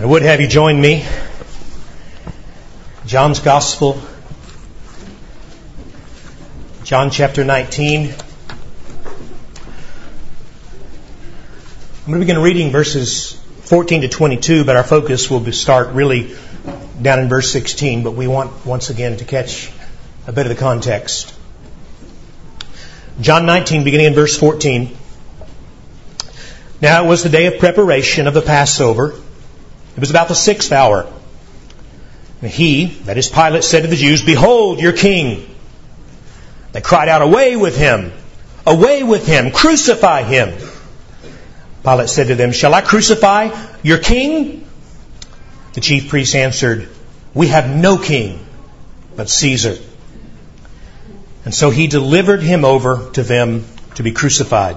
I would have you join me. John's Gospel, John chapter 19. I'm going to begin reading verses 14 to 22, but our focus will start really down in verse 16, but we want once again to catch a bit of the context. John 19, beginning in verse 14. Now it was the day of preparation of the Passover. It was about the sixth hour. And he, that is Pilate, said to the Jews, Behold your king. They cried out, Away with him! Away with him! Crucify him! Pilate said to them, Shall I crucify your king? The chief priests answered, We have no king but Caesar. And so he delivered him over to them to be crucified.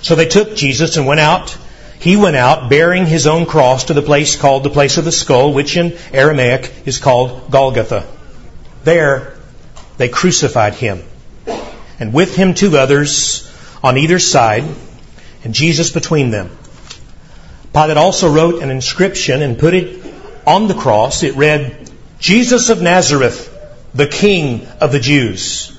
So they took Jesus and went out. He went out bearing his own cross to the place called the place of the skull, which in Aramaic is called Golgotha. There they crucified him, and with him two others on either side, and Jesus between them. Pilate also wrote an inscription and put it on the cross. It read, Jesus of Nazareth, the King of the Jews.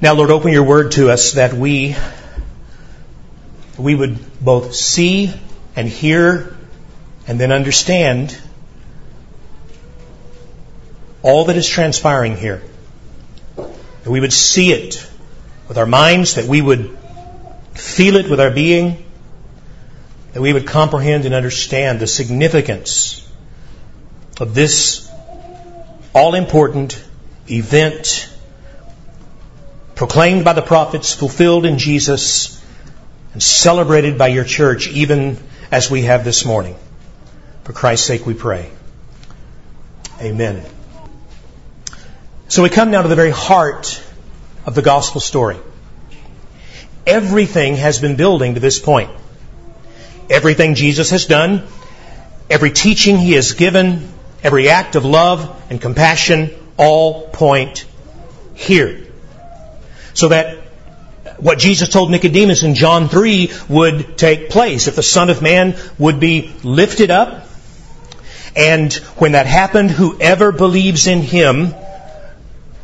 Now, Lord, open your word to us that we, we would both see and hear and then understand all that is transpiring here. That we would see it with our minds, that we would feel it with our being, that we would comprehend and understand the significance of this all important event proclaimed by the prophets, fulfilled in Jesus, and celebrated by your church even as we have this morning. For Christ's sake we pray. Amen. So we come now to the very heart of the gospel story. Everything has been building to this point. Everything Jesus has done, every teaching he has given, every act of love and compassion all point here so that what Jesus told Nicodemus in John 3 would take place. If the Son of Man would be lifted up, and when that happened, whoever believes in Him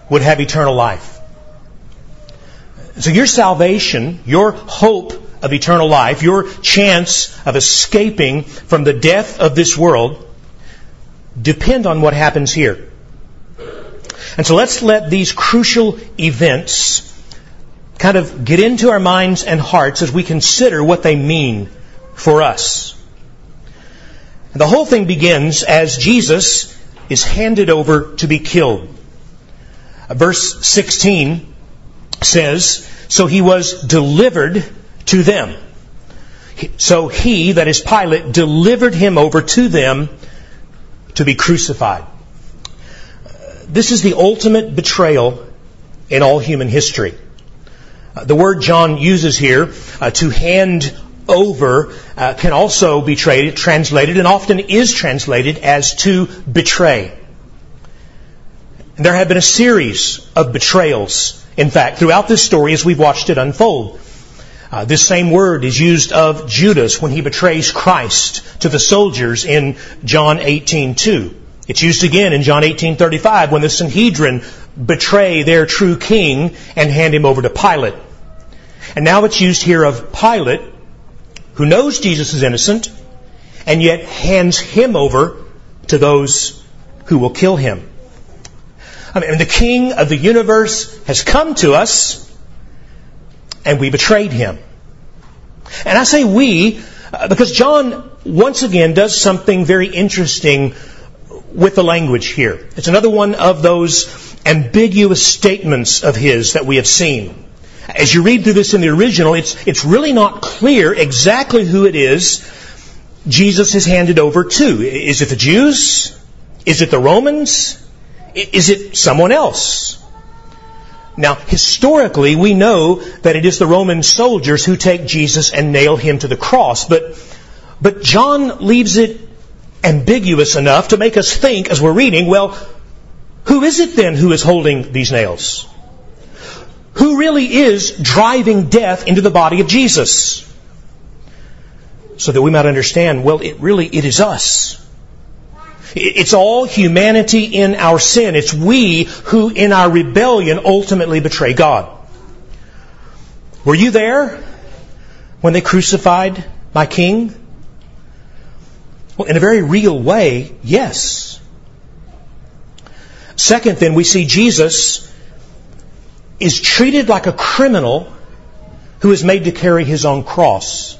would have eternal life. So your salvation, your hope of eternal life, your chance of escaping from the death of this world depend on what happens here. And so let's let these crucial events kind of get into our minds and hearts as we consider what they mean for us. The whole thing begins as Jesus is handed over to be killed. Verse 16 says, So he was delivered to them. So he, that is Pilate, delivered him over to them to be crucified. This is the ultimate betrayal in all human history. Uh, the word John uses here, uh, to hand over, uh, can also be tra- translated, and often is translated, as to betray. And there have been a series of betrayals, in fact, throughout this story as we've watched it unfold. Uh, this same word is used of Judas when he betrays Christ to the soldiers in John 18:2. It's used again in John 18:35 when the Sanhedrin betray their true king and hand him over to Pilate. And now it's used here of Pilate, who knows Jesus is innocent, and yet hands him over to those who will kill him. I mean, the king of the universe has come to us, and we betrayed him. And I say we, uh, because John once again does something very interesting with the language here. It's another one of those ambiguous statements of his that we have seen. As you read through this in the original, it's, it's really not clear exactly who it is Jesus is handed over to? Is it the Jews? Is it the Romans? Is it someone else? Now, historically, we know that it is the Roman soldiers who take Jesus and nail him to the cross, but, but John leaves it ambiguous enough to make us think as we're reading, well, who is it then who is holding these nails? Who really is driving death into the body of Jesus? So that we might understand, well, it really, it is us. It's all humanity in our sin. It's we who in our rebellion ultimately betray God. Were you there when they crucified my king? Well, in a very real way, yes. Second, then, we see Jesus is treated like a criminal who is made to carry his own cross.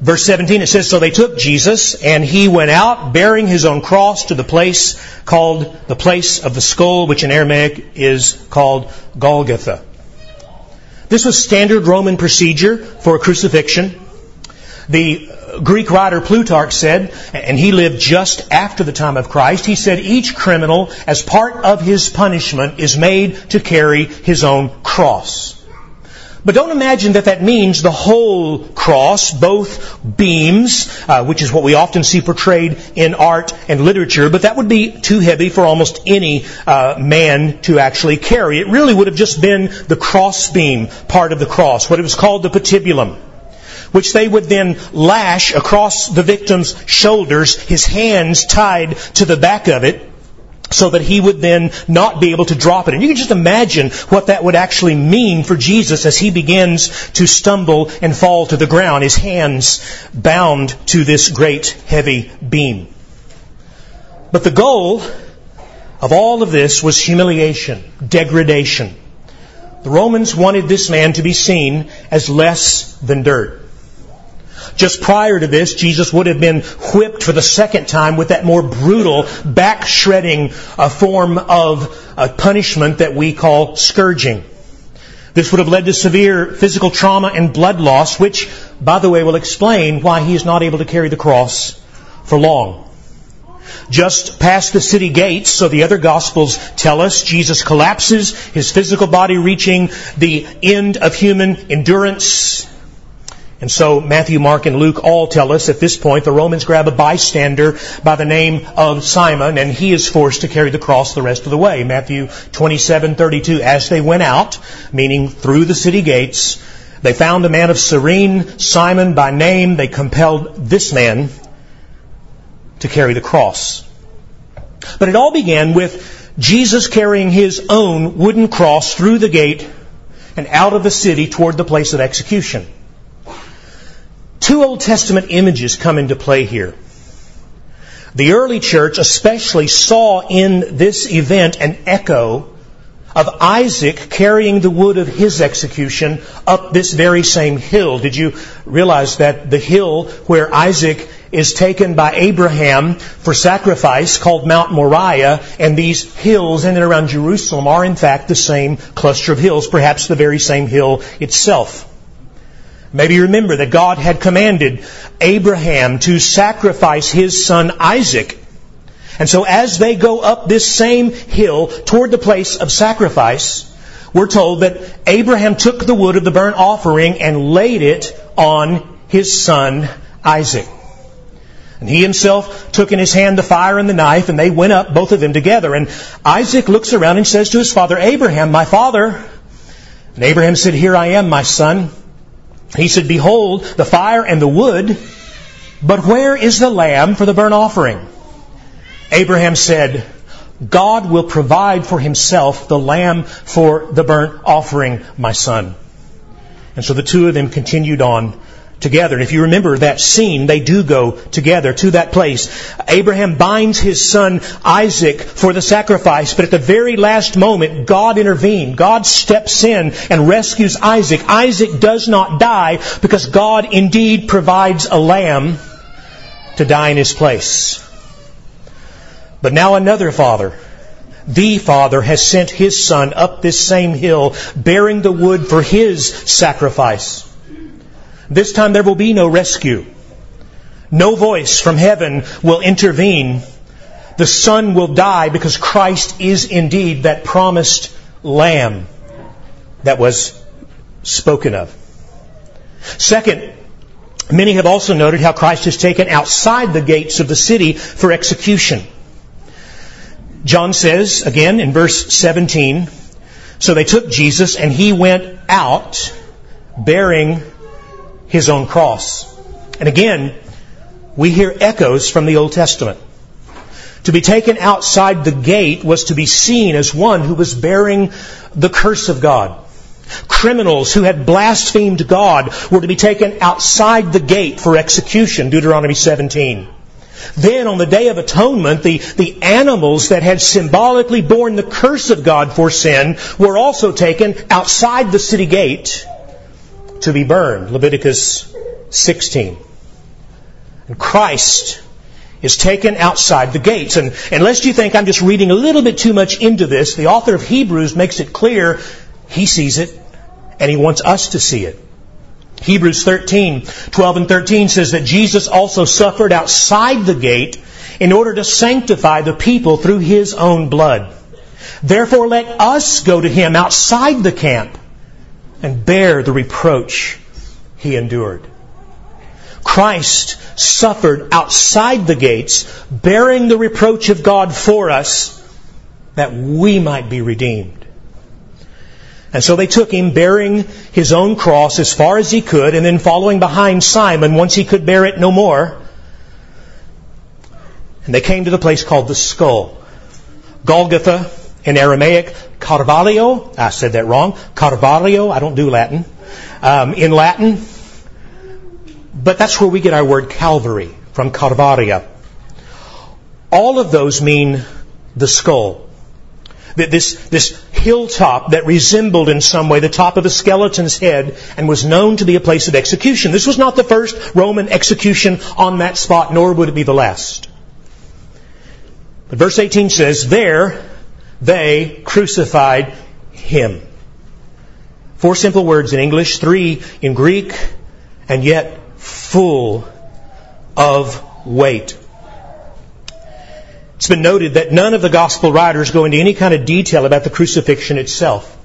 Verse 17, it says, So they took Jesus, and he went out bearing his own cross to the place called the place of the skull, which in Aramaic is called Golgotha. This was standard Roman procedure for a crucifixion. The Greek writer Plutarch said, and he lived just after the time of Christ, he said each criminal, as part of his punishment, is made to carry his own cross. But don't imagine that that means the whole cross, both beams, uh, which is what we often see portrayed in art and literature, but that would be too heavy for almost any uh, man to actually carry. It really would have just been the cross beam part of the cross, what it was called the patibulum which they would then lash across the victim's shoulders, his hands tied to the back of it, so that he would then not be able to drop it. And you can just imagine what that would actually mean for Jesus as he begins to stumble and fall to the ground, his hands bound to this great heavy beam. But the goal of all of this was humiliation, degradation. The Romans wanted this man to be seen as less than dirt. Just prior to this, Jesus would have been whipped for the second time with that more brutal, back shredding uh, form of uh, punishment that we call scourging. This would have led to severe physical trauma and blood loss, which, by the way, will explain why he is not able to carry the cross for long. Just past the city gates, so the other Gospels tell us, Jesus collapses, his physical body reaching the end of human endurance. And so Matthew, Mark, and Luke all tell us at this point the Romans grab a bystander by the name of Simon and he is forced to carry the cross the rest of the way. Matthew 27:32 as they went out, meaning through the city gates, they found a man of Cyrene, Simon by name, they compelled this man to carry the cross. But it all began with Jesus carrying his own wooden cross through the gate and out of the city toward the place of execution. Two Old Testament images come into play here. The early church especially saw in this event an echo of Isaac carrying the wood of his execution up this very same hill. Did you realize that the hill where Isaac is taken by Abraham for sacrifice called Mount Moriah and these hills in and around Jerusalem are in fact the same cluster of hills, perhaps the very same hill itself. Maybe you remember that God had commanded Abraham to sacrifice his son Isaac. And so as they go up this same hill toward the place of sacrifice, we're told that Abraham took the wood of the burnt offering and laid it on his son Isaac. And he himself took in his hand the fire and the knife, and they went up, both of them together. And Isaac looks around and says to his father, Abraham, my father. And Abraham said, Here I am, my son. He said, Behold, the fire and the wood, but where is the lamb for the burnt offering? Abraham said, God will provide for himself the lamb for the burnt offering, my son. And so the two of them continued on together. And if you remember that scene, they do go together to that place. Abraham binds his son Isaac for the sacrifice, but at the very last moment, God intervenes. God steps in and rescues Isaac. Isaac does not die because God indeed provides a lamb to die in his place. But now another father, the Father has sent His Son up this same hill, bearing the wood for His sacrifice. This time there will be no rescue. No voice from heaven will intervene. The Son will die because Christ is indeed that promised Lamb that was spoken of. Second, many have also noted how Christ is taken outside the gates of the city for execution. John says, again in verse 17, so they took Jesus and he went out bearing his own cross. And again, we hear echoes from the Old Testament. To be taken outside the gate was to be seen as one who was bearing the curse of God. Criminals who had blasphemed God were to be taken outside the gate for execution, Deuteronomy 17. Then on the Day of Atonement, the, the animals that had symbolically borne the curse of God for sin were also taken outside the city gate to be burned. Leviticus 16. And Christ is taken outside the gates. And unless you think I'm just reading a little bit too much into this, the author of Hebrews makes it clear he sees it and he wants us to see it. Hebrews 13, 12 and 13 says that Jesus also suffered outside the gate in order to sanctify the people through his own blood. Therefore let us go to him outside the camp and bear the reproach he endured. Christ suffered outside the gates, bearing the reproach of God for us, that we might be redeemed. And so they took him bearing his own cross as far as he could, and then following behind Simon once he could bear it no more. And they came to the place called the skull. Golgotha in Aramaic, Carvalho. I said that wrong. Carvalho. I don't do Latin. Um, in Latin. But that's where we get our word Calvary from Carvaria. All of those mean the skull That this, this hilltop that resembled in some way the top of a skeleton's head and was known to be a place of execution. This was not the first Roman execution on that spot, nor would it be the last. But verse 18 says, There they crucified him. Four simple words in English, three in Greek, and yet full of weight. It's been noted that none of the gospel writers go into any kind of detail about the crucifixion itself.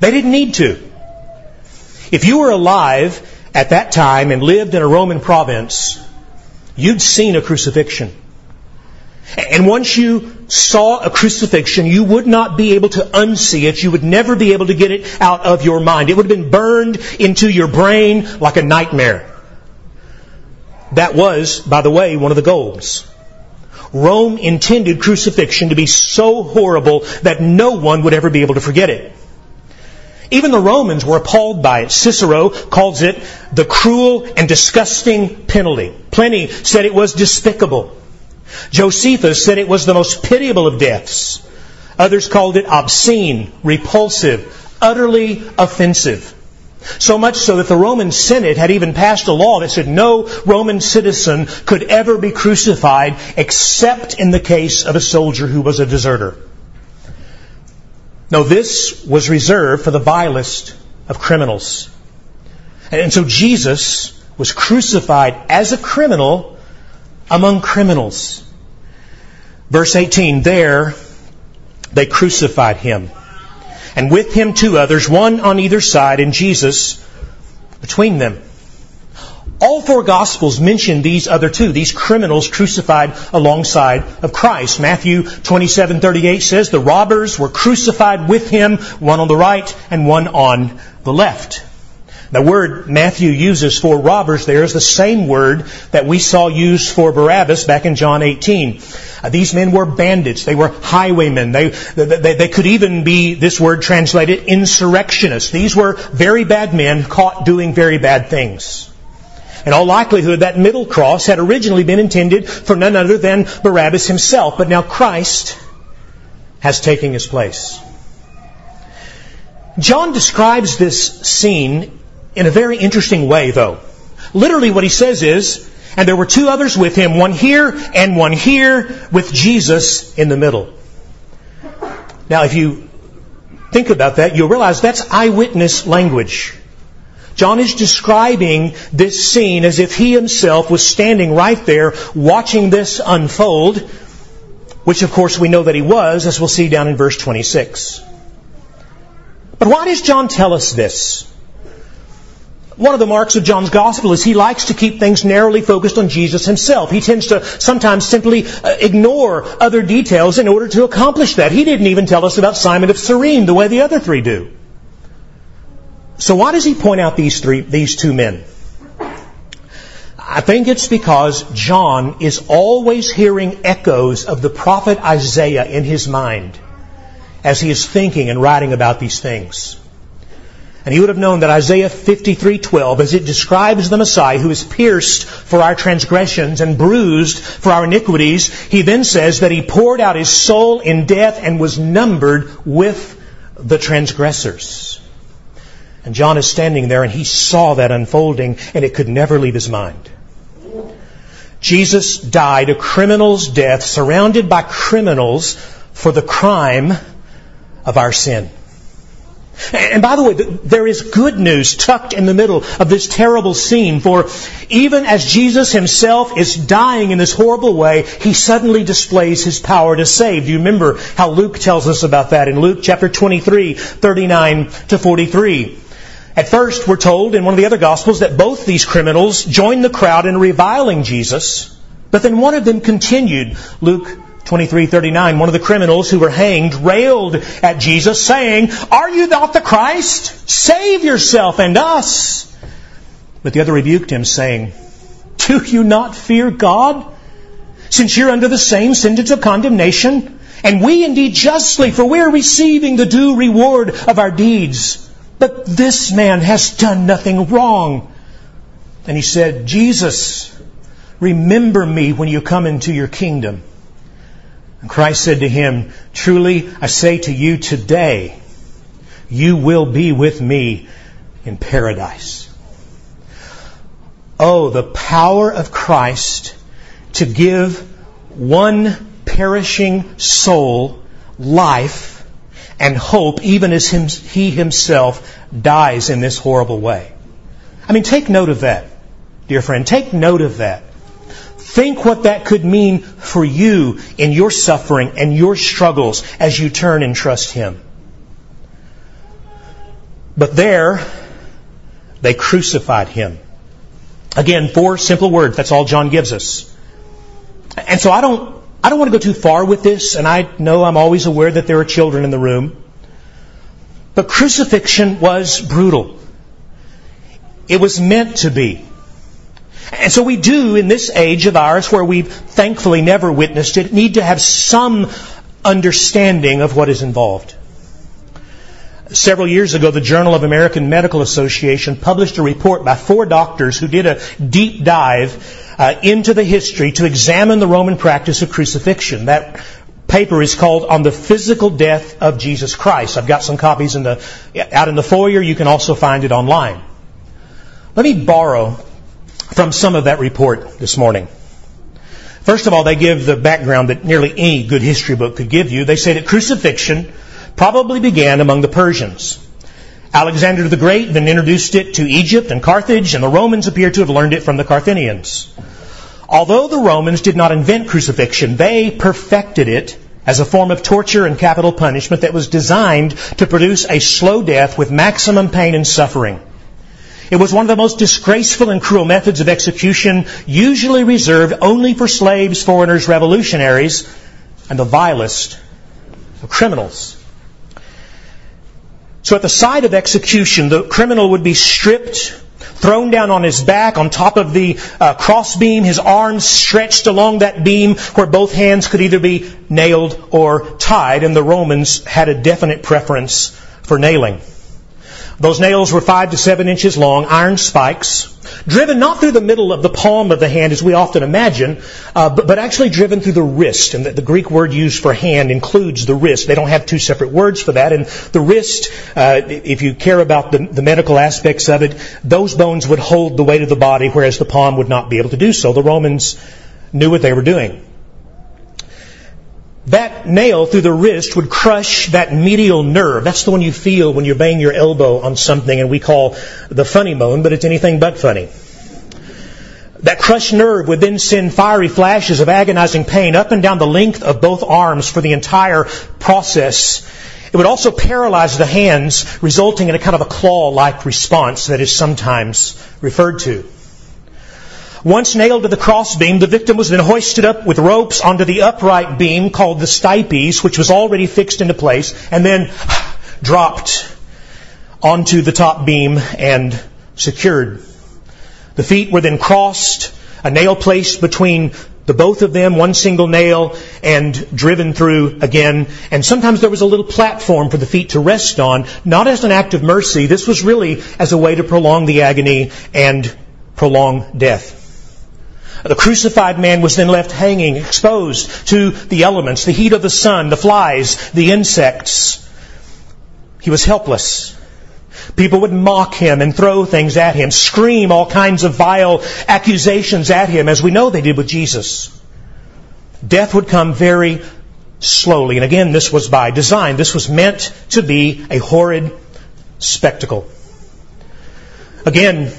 They didn't need to. If you were alive at that time and lived in a Roman province, you'd seen a crucifixion. And once you saw a crucifixion, you would not be able to unsee it. You would never be able to get it out of your mind. It would have been burned into your brain like a nightmare. That was, by the way, one of the goals. Rome intended crucifixion to be so horrible that no one would ever be able to forget it. Even the Romans were appalled by it. Cicero calls it the cruel and disgusting penalty. Pliny said it was despicable. Josephus said it was the most pitiable of deaths. Others called it obscene, repulsive, utterly offensive. So much so that the Roman Senate had even passed a law that said no Roman citizen could ever be crucified except in the case of a soldier who was a deserter. No, this was reserved for the vilest of criminals. And so Jesus was crucified as a criminal among criminals. Verse 18, there they crucified him and with him two others, one on either side, and Jesus between them. All four Gospels mention these other two, these criminals crucified alongside of Christ. Matthew 27:38 says the robbers were crucified with him, one on the right and one on the left. The word Matthew uses for robbers there is the same word that we saw used for Barabbas back in John 18. Uh, these men were bandits. They were highwaymen. They, they, they could even be, this word translated, insurrectionists. These were very bad men caught doing very bad things. In all likelihood, that middle cross had originally been intended for none other than Barabbas himself, but now Christ has taken his place. John describes this scene in a very interesting way, though. Literally, what he says is, and there were two others with him, one here and one here, with Jesus in the middle. Now, if you think about that, you'll realize that's eyewitness language. John is describing this scene as if he himself was standing right there watching this unfold, which of course we know that he was, as we'll see down in verse 26. But why does John tell us this? One of the marks of John's gospel is he likes to keep things narrowly focused on Jesus himself. He tends to sometimes simply uh, ignore other details in order to accomplish that. He didn't even tell us about Simon of Cyrene the way the other three do. So why does he point out these three, these two men? I think it's because John is always hearing echoes of the prophet Isaiah in his mind as he is thinking and writing about these things. And he would have known that Isaiah 53:12 as it describes the Messiah who is pierced for our transgressions and bruised for our iniquities, he then says that he poured out his soul in death and was numbered with the transgressors. And John is standing there and he saw that unfolding and it could never leave his mind. Jesus died a criminal's death surrounded by criminals for the crime of our sin. And by the way, there is good news tucked in the middle of this terrible scene, for even as Jesus himself is dying in this horrible way, he suddenly displays his power to save. Do you remember how Luke tells us about that in Luke chapter 23, 39 to 43? At first, we're told in one of the other Gospels that both these criminals joined the crowd in reviling Jesus, but then one of them continued. Luke 23:39 one of the criminals who were hanged railed at Jesus saying, "Are you not the Christ? Save yourself and us." But the other rebuked him saying, "Do you not fear God, since you're under the same sentence of condemnation? And we indeed justly, for we are receiving the due reward of our deeds. But this man has done nothing wrong." And he said, "Jesus, remember me when you come into your kingdom." And Christ said to him, Truly, I say to you today, you will be with me in paradise. Oh, the power of Christ to give one perishing soul life and hope even as he himself dies in this horrible way. I mean, take note of that, dear friend. Take note of that. Think what that could mean for you in your suffering and your struggles as you turn and trust Him. But there, they crucified Him. Again, four simple words. That's all John gives us. And so I don't, I don't want to go too far with this, and I know I'm always aware that there are children in the room. But crucifixion was brutal. It was meant to be. And so we do, in this age of ours, where we've thankfully never witnessed it, need to have some understanding of what is involved. Several years ago, the Journal of American Medical Association published a report by four doctors who did a deep dive uh, into the history to examine the Roman practice of crucifixion. That paper is called On the Physical Death of Jesus Christ. I've got some copies in the, out in the foyer. You can also find it online. Let me borrow from some of that report this morning. First of all, they give the background that nearly any good history book could give you. They say that crucifixion probably began among the Persians. Alexander the Great then introduced it to Egypt and Carthage, and the Romans appear to have learned it from the Carthaginians. Although the Romans did not invent crucifixion, they perfected it as a form of torture and capital punishment that was designed to produce a slow death with maximum pain and suffering. It was one of the most disgraceful and cruel methods of execution, usually reserved only for slaves, foreigners, revolutionaries, and the vilest of criminals. So at the site of execution, the criminal would be stripped, thrown down on his back on top of the uh, crossbeam, his arms stretched along that beam where both hands could either be nailed or tied, and the Romans had a definite preference for nailing. Those nails were five to seven inches long, iron spikes, driven not through the middle of the palm of the hand as we often imagine, uh, but, but, actually driven through the wrist. And the, the, Greek word used for hand includes the wrist. They don't have two separate words for that. And the wrist, uh, if you care about the, the medical aspects of it, those bones would hold the weight of the body, whereas the palm would not be able to do so. The Romans knew what they were doing. That nail through the wrist would crush that medial nerve. That's the one you feel when you bang your elbow on something and we call the funny bone, but it's anything but funny. That crushed nerve would then send fiery flashes of agonizing pain up and down the length of both arms for the entire process. It would also paralyze the hands, resulting in a kind of a claw-like response that is sometimes referred to. Once nailed to the crossbeam, the victim was then hoisted up with ropes onto the upright beam called the stipes, which was already fixed into place, and then dropped onto the top beam and secured. The feet were then crossed, a nail placed between the both of them, one single nail, and driven through again. And sometimes there was a little platform for the feet to rest on, not as an act of mercy. This was really as a way to prolong the agony and prolong death. The crucified man was then left hanging, exposed to the elements, the heat of the sun, the flies, the insects. He was helpless. People would mock him and throw things at him, scream all kinds of vile accusations at him, as we know they did with Jesus. Death would come very slowly. And again, this was by design. This was meant to be a horrid spectacle. Again,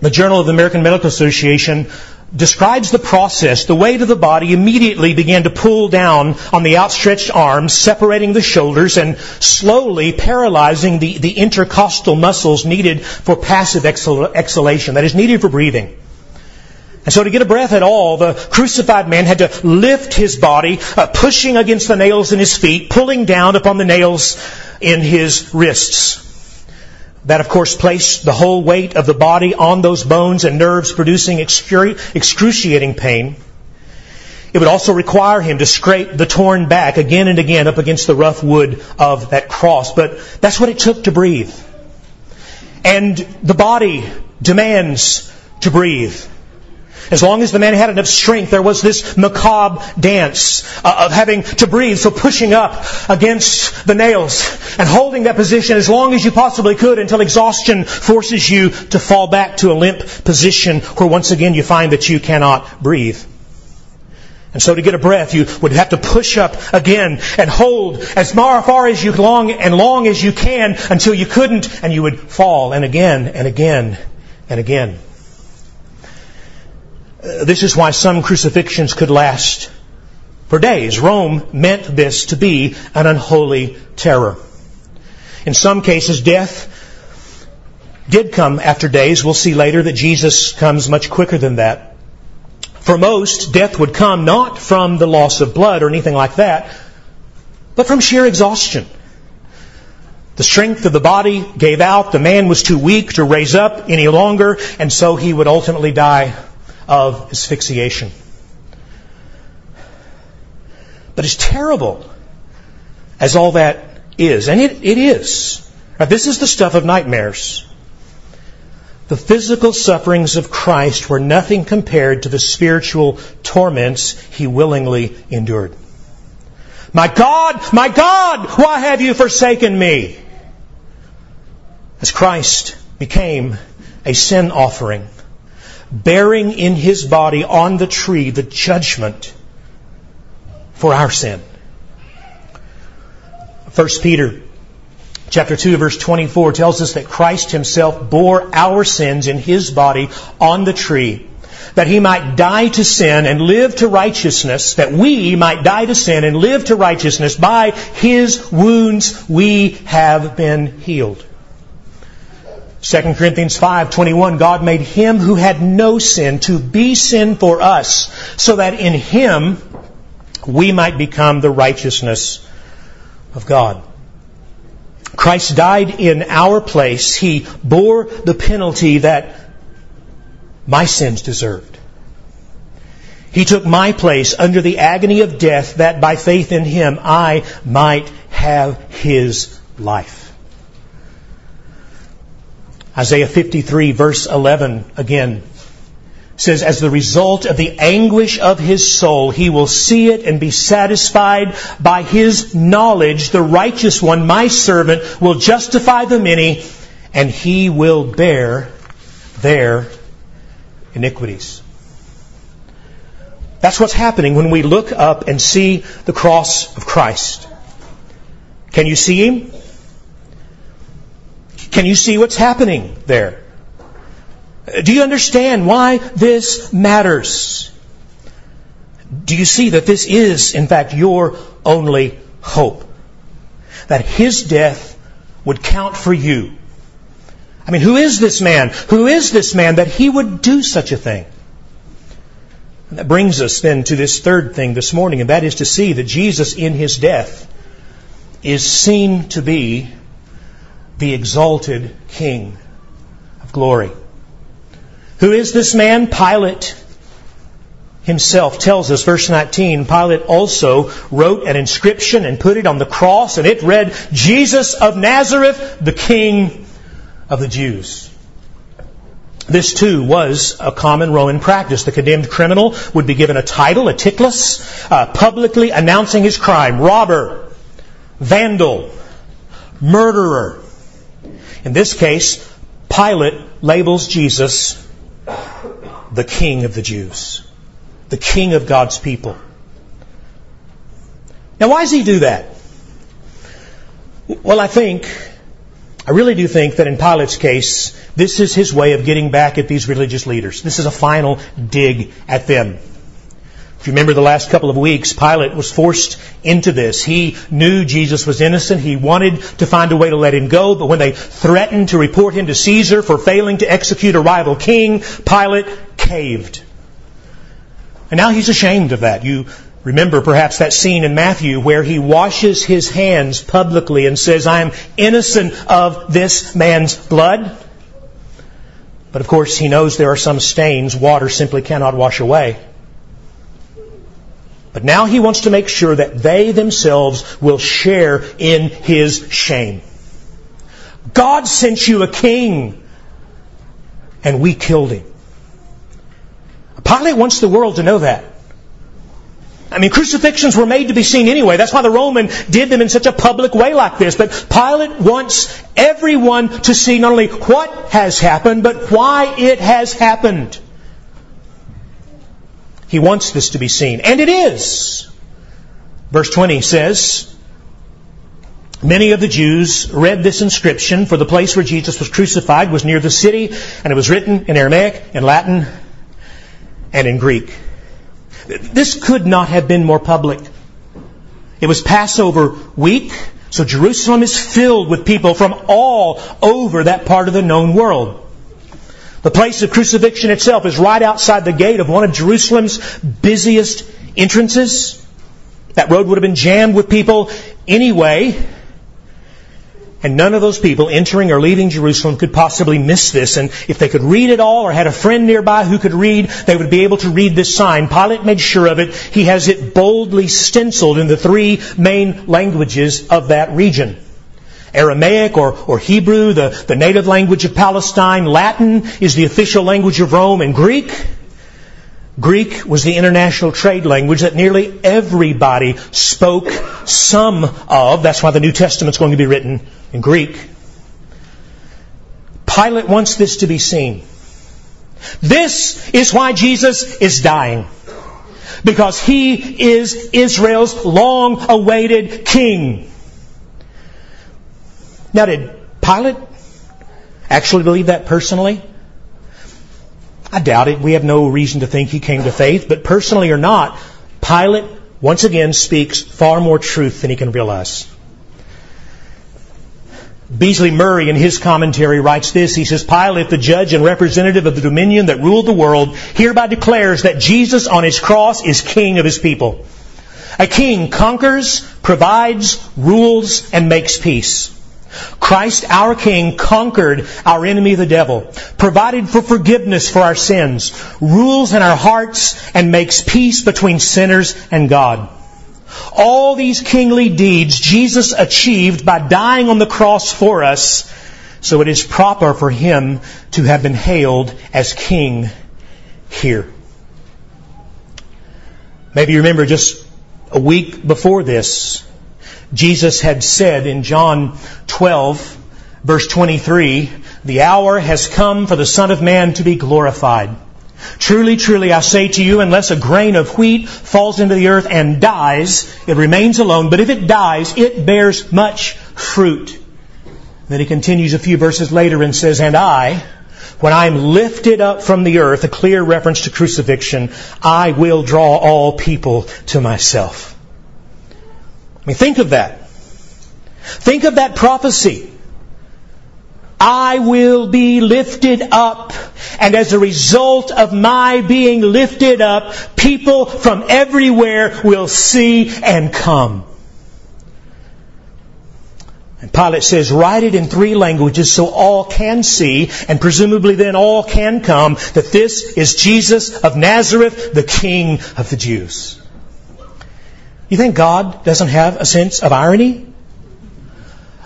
the Journal of the American Medical Association describes the process. The weight of the body immediately began to pull down on the outstretched arms, separating the shoulders and slowly paralyzing the, the intercostal muscles needed for passive exhalation, that is needed for breathing. And so to get a breath at all, the crucified man had to lift his body, uh, pushing against the nails in his feet, pulling down upon the nails in his wrists. That, of course, placed the whole weight of the body on those bones and nerves, producing excruciating pain. It would also require him to scrape the torn back again and again up against the rough wood of that cross. But that's what it took to breathe. And the body demands to breathe. As long as the man had enough strength, there was this macabre dance uh, of having to breathe, so pushing up against the nails and holding that position as long as you possibly could until exhaustion forces you to fall back to a limp position where once again you find that you cannot breathe. And so to get a breath, you would have to push up again and hold as far, far as you long and long as you can until you couldn't and you would fall and again and again and again. Uh, this is why some crucifixions could last for days. Rome meant this to be an unholy terror. In some cases, death did come after days. We'll see later that Jesus comes much quicker than that. For most, death would come not from the loss of blood or anything like that, but from sheer exhaustion. The strength of the body gave out. The man was too weak to raise up any longer, and so he would ultimately die of asphyxiation. But as terrible as all that is, and it, it is, now, this is the stuff of nightmares. The physical sufferings of Christ were nothing compared to the spiritual torments he willingly endured. My God, my God, why have you forsaken me? As Christ became a sin offering bearing in his body on the tree the judgment for our sin. 1 Peter chapter 2 verse 24 tells us that Christ himself bore our sins in his body on the tree that he might die to sin and live to righteousness, that we might die to sin and live to righteousness. By his wounds we have been healed. 2 Corinthians 5:21 God made him who had no sin to be sin for us so that in him we might become the righteousness of God. Christ died in our place. He bore the penalty that my sins deserved. He took my place under the agony of death that by faith in him I might have his life. Isaiah 53 verse 11 again says, as the result of the anguish of his soul, he will see it and be satisfied by his knowledge. The righteous one, my servant, will justify the many and he will bear their iniquities. That's what's happening when we look up and see the cross of Christ. Can you see Him? Can you see what's happening there? Do you understand why this matters? Do you see that this is, in fact, your only hope? That His death would count for you. I mean, who is this man? Who is this man that He would do such a thing? And that brings us then to this third thing this morning, and that is to see that Jesus in His death is seen to be the exalted King of glory. Who is this man? Pilate himself tells us, verse 19, Pilate also wrote an inscription and put it on the cross, and it read, Jesus of Nazareth, the King of the Jews. This too was a common Roman practice. The condemned criminal would be given a title, a titulus, uh, publicly announcing his crime. Robber, vandal, murderer. In this case, Pilate labels Jesus the King of the Jews, the King of God's people. Now, why does he do that? Well, I think, I really do think that in Pilate's case, this is his way of getting back at these religious leaders. This is a final dig at them. If you remember the last couple of weeks, Pilate was forced into this. He knew Jesus was innocent. He wanted to find a way to let him go, but when they threatened to report him to Caesar for failing to execute a rival king, Pilate caved. And now he's ashamed of that. You remember perhaps that scene in Matthew where he washes his hands publicly and says, I am innocent of this man's blood. But of course, he knows there are some stains water simply cannot wash away. But now he wants to make sure that they themselves will share in his shame. God sent you a king, and we killed him. Pilate wants the world to know that. I mean, crucifixions were made to be seen anyway. That's why the Roman did them in such a public way like this. But Pilate wants everyone to see not only what has happened, but why it has happened. He wants this to be seen. And it is. Verse 20 says, Many of the Jews read this inscription, for the place where Jesus was crucified was near the city, and it was written in Aramaic, in Latin, and in Greek. This could not have been more public. It was Passover week, so Jerusalem is filled with people from all over that part of the known world. The place of crucifixion itself is right outside the gate of one of Jerusalem's busiest entrances. That road would have been jammed with people anyway. And none of those people entering or leaving Jerusalem could possibly miss this. And if they could read it all or had a friend nearby who could read, they would be able to read this sign. Pilate made sure of it. He has it boldly stenciled in the three main languages of that region. Aramaic or, or Hebrew, the, the native language of Palestine. Latin is the official language of Rome. And Greek, Greek was the international trade language that nearly everybody spoke some of. That's why the New Testament's going to be written in Greek. Pilate wants this to be seen. This is why Jesus is dying. Because he is Israel's long awaited king. Now, did Pilate actually believe that personally? I doubt it. We have no reason to think he came to faith, but personally or not, Pilate once again speaks far more truth than he can realize. Beasley Murray in his commentary writes this. He says, Pilate, the judge and representative of the dominion that ruled the world, hereby declares that Jesus on his cross is king of his people. A king conquers, provides, rules, and makes peace. Christ, our King, conquered our enemy, the devil, provided for forgiveness for our sins, rules in our hearts, and makes peace between sinners and God. All these kingly deeds Jesus achieved by dying on the cross for us, so it is proper for him to have been hailed as King here. Maybe you remember just a week before this, Jesus had said in John 12, verse 23, the hour has come for the Son of Man to be glorified. Truly, truly, I say to you, unless a grain of wheat falls into the earth and dies, it remains alone. But if it dies, it bears much fruit. Then he continues a few verses later and says, And I, when I am lifted up from the earth, a clear reference to crucifixion, I will draw all people to myself. I mean, think of that. Think of that prophecy. I will be lifted up. And as a result of my being lifted up, people from everywhere will see and come. And Pilate says, write it in three languages so all can see, and presumably then all can come, that this is Jesus of Nazareth, the King of the Jews. You think God doesn't have a sense of irony?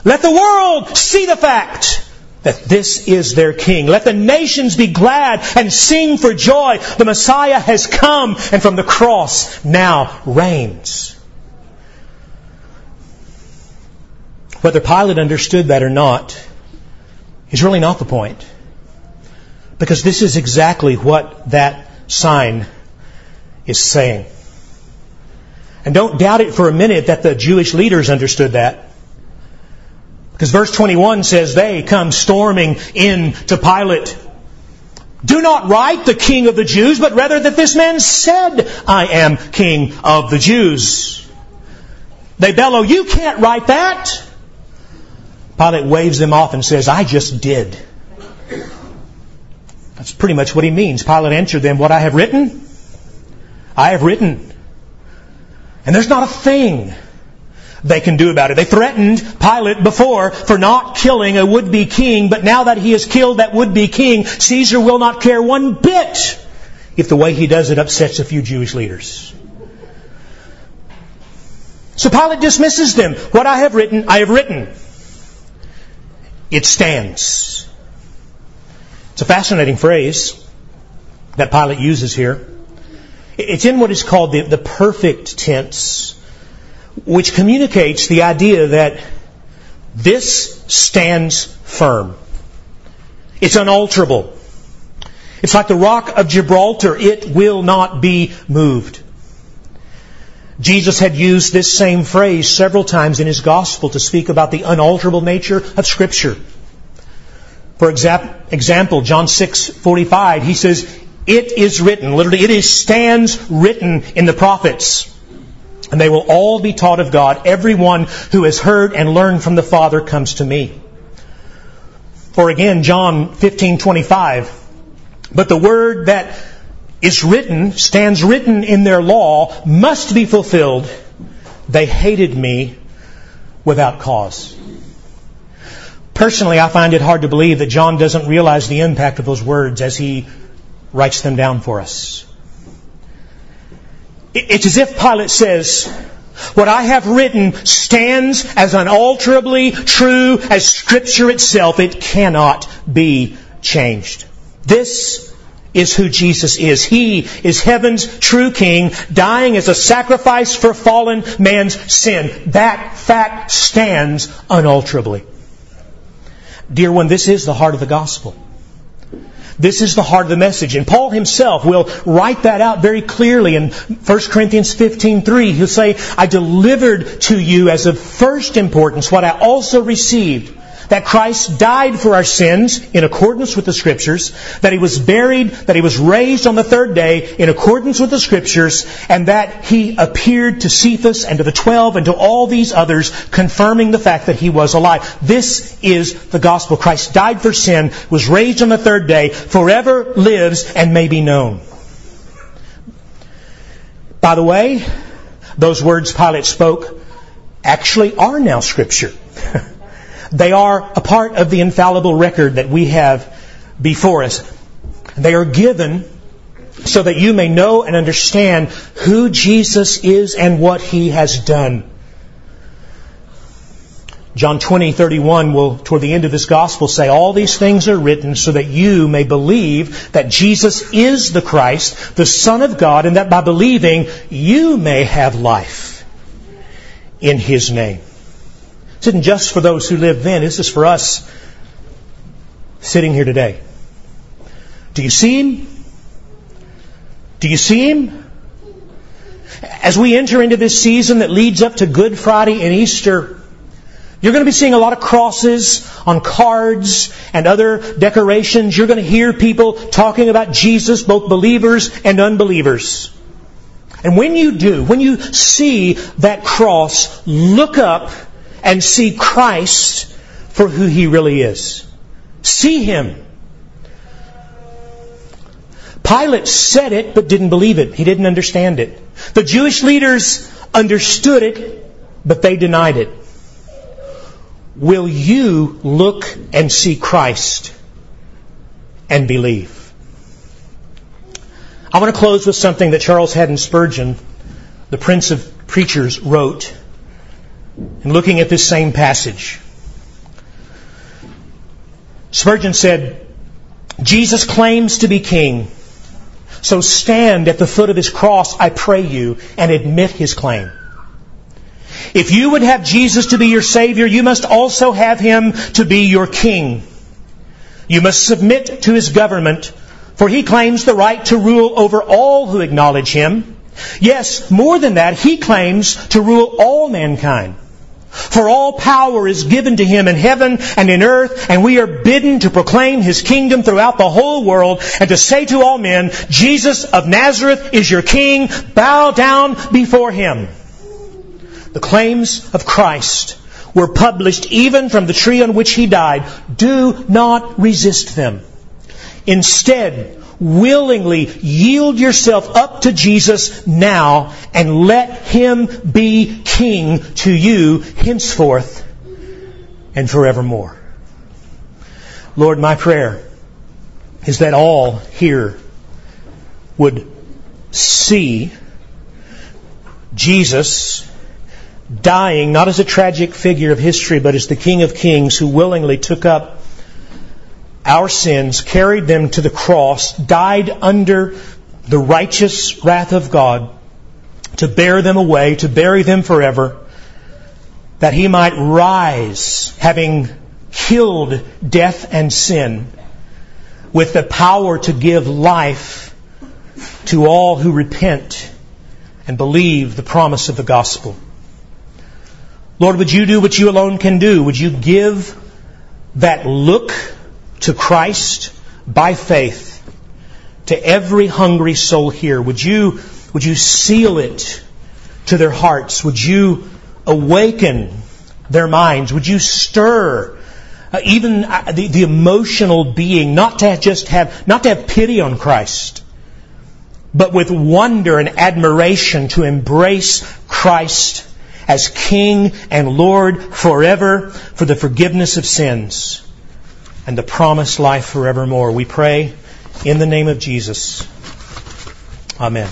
Let the world see the fact that this is their king. Let the nations be glad and sing for joy. The Messiah has come and from the cross now reigns. Whether Pilate understood that or not is really not the point. Because this is exactly what that sign is saying. And don't doubt it for a minute that the Jewish leaders understood that. Because verse 21 says they come storming in to Pilate. Do not write the king of the Jews, but rather that this man said, I am king of the Jews. They bellow, you can't write that. Pilate waves them off and says, I just did. That's pretty much what he means. Pilate answered them, What I have written, I have written. And there's not a thing they can do about it. They threatened Pilate before for not killing a would-be king, but now that he has killed that would-be king, Caesar will not care one bit if the way he does it upsets a few Jewish leaders. So Pilate dismisses them. What I have written, I have written. It stands. It's a fascinating phrase that Pilate uses here. It's in what is called the, the perfect tense which communicates the idea that this stands firm. It's unalterable. It's like the rock of Gibraltar. It will not be moved. Jesus had used this same phrase several times in his gospel to speak about the unalterable nature of Scripture. For example, John 6:45, he says, "It is written, literally it is stands written in the prophets." and they will all be taught of God. Everyone who has heard and learned from the Father comes to me. Or again, John 15:25, but the word that is written, stands written in their law, must be fulfilled. They hated me without cause. Personally, I find it hard to believe that John doesn't realize the impact of those words as he writes them down for us. It's as if Pilate says, what I have written stands as unalterably true as Scripture itself. It cannot be changed. This is who Jesus is. He is heaven's true King, dying as a sacrifice for fallen man's sin. That fact stands unalterably. Dear one, this is the heart of the gospel. This is the heart of the message. And Paul himself will write that out very clearly in 1 Corinthians 15:3. He'll say, "I delivered to you as of first importance what I also received." That Christ died for our sins in accordance with the Scriptures, that He was buried, that He was raised on the third day in accordance with the Scriptures, and that He appeared to Cephas and to the twelve and to all these others, confirming the fact that He was alive. This is the gospel. Christ died for sin, was raised on the third day, forever lives, and may be known. By the way, those words Pilate spoke actually are now Scripture. They are a part of the infallible record that we have before us. They are given so that you may know and understand who Jesus is and what he has done. John 20, 31 will, toward the end of this gospel, say, All these things are written so that you may believe that Jesus is the Christ, the Son of God, and that by believing you may have life in His name. This isn't just for those who lived then, this is for us sitting here today. Do you see Him? Do you see him? As we enter into this season that leads up to Good Friday and Easter, you're going to be seeing a lot of crosses on cards and other decorations. You're going to hear people talking about Jesus, both believers and unbelievers. And when you do, when you see that cross, look up and see Christ for who He really is. See Him. Pilate said it but didn't believe it. He didn't understand it. The Jewish leaders understood it, but they denied it. Will you look and see Christ and believe? I want to close with something that Charles Haddon Spurgeon, the Prince of Preachers, wrote in looking at this same passage. Spurgeon said, Jesus claims to be king. So stand at the foot of his cross, I pray you, and admit his claim. If you would have Jesus to be your Savior, you must also have Him to be your King. You must submit to His government, for He claims the right to rule over all who acknowledge Him. Yes, more than that, He claims to rule all mankind. For all power is given to him in heaven and in earth, and we are bidden to proclaim his kingdom throughout the whole world and to say to all men, Jesus of Nazareth is your king, bow down before him. The claims of Christ were published even from the tree on which he died. Do not resist them. Instead, willingly yield yourself up to Jesus now and let him be king to you henceforth and forevermore. Lord, my prayer is that all here would see Jesus dying not as a tragic figure of history, but as the King of Kings who willingly took up our sins, carried them to the cross, died under the righteous wrath of God to bear them away, to bury them forever, that he might rise, having killed death and sin, with the power to give life to all who repent and believe the promise of the gospel. Lord, would you do what you alone can do? Would you give that look to Christ by faith to every hungry soul here? Would you, would you seal it to their hearts? Would you awaken their minds? Would you stir uh, even uh, the, the emotional being, not to just have, not to have pity on Christ, but with wonder and admiration to embrace Christ as King and Lord forever for the forgiveness of sins and the promised life forevermore. We pray in the name of Jesus. Amen.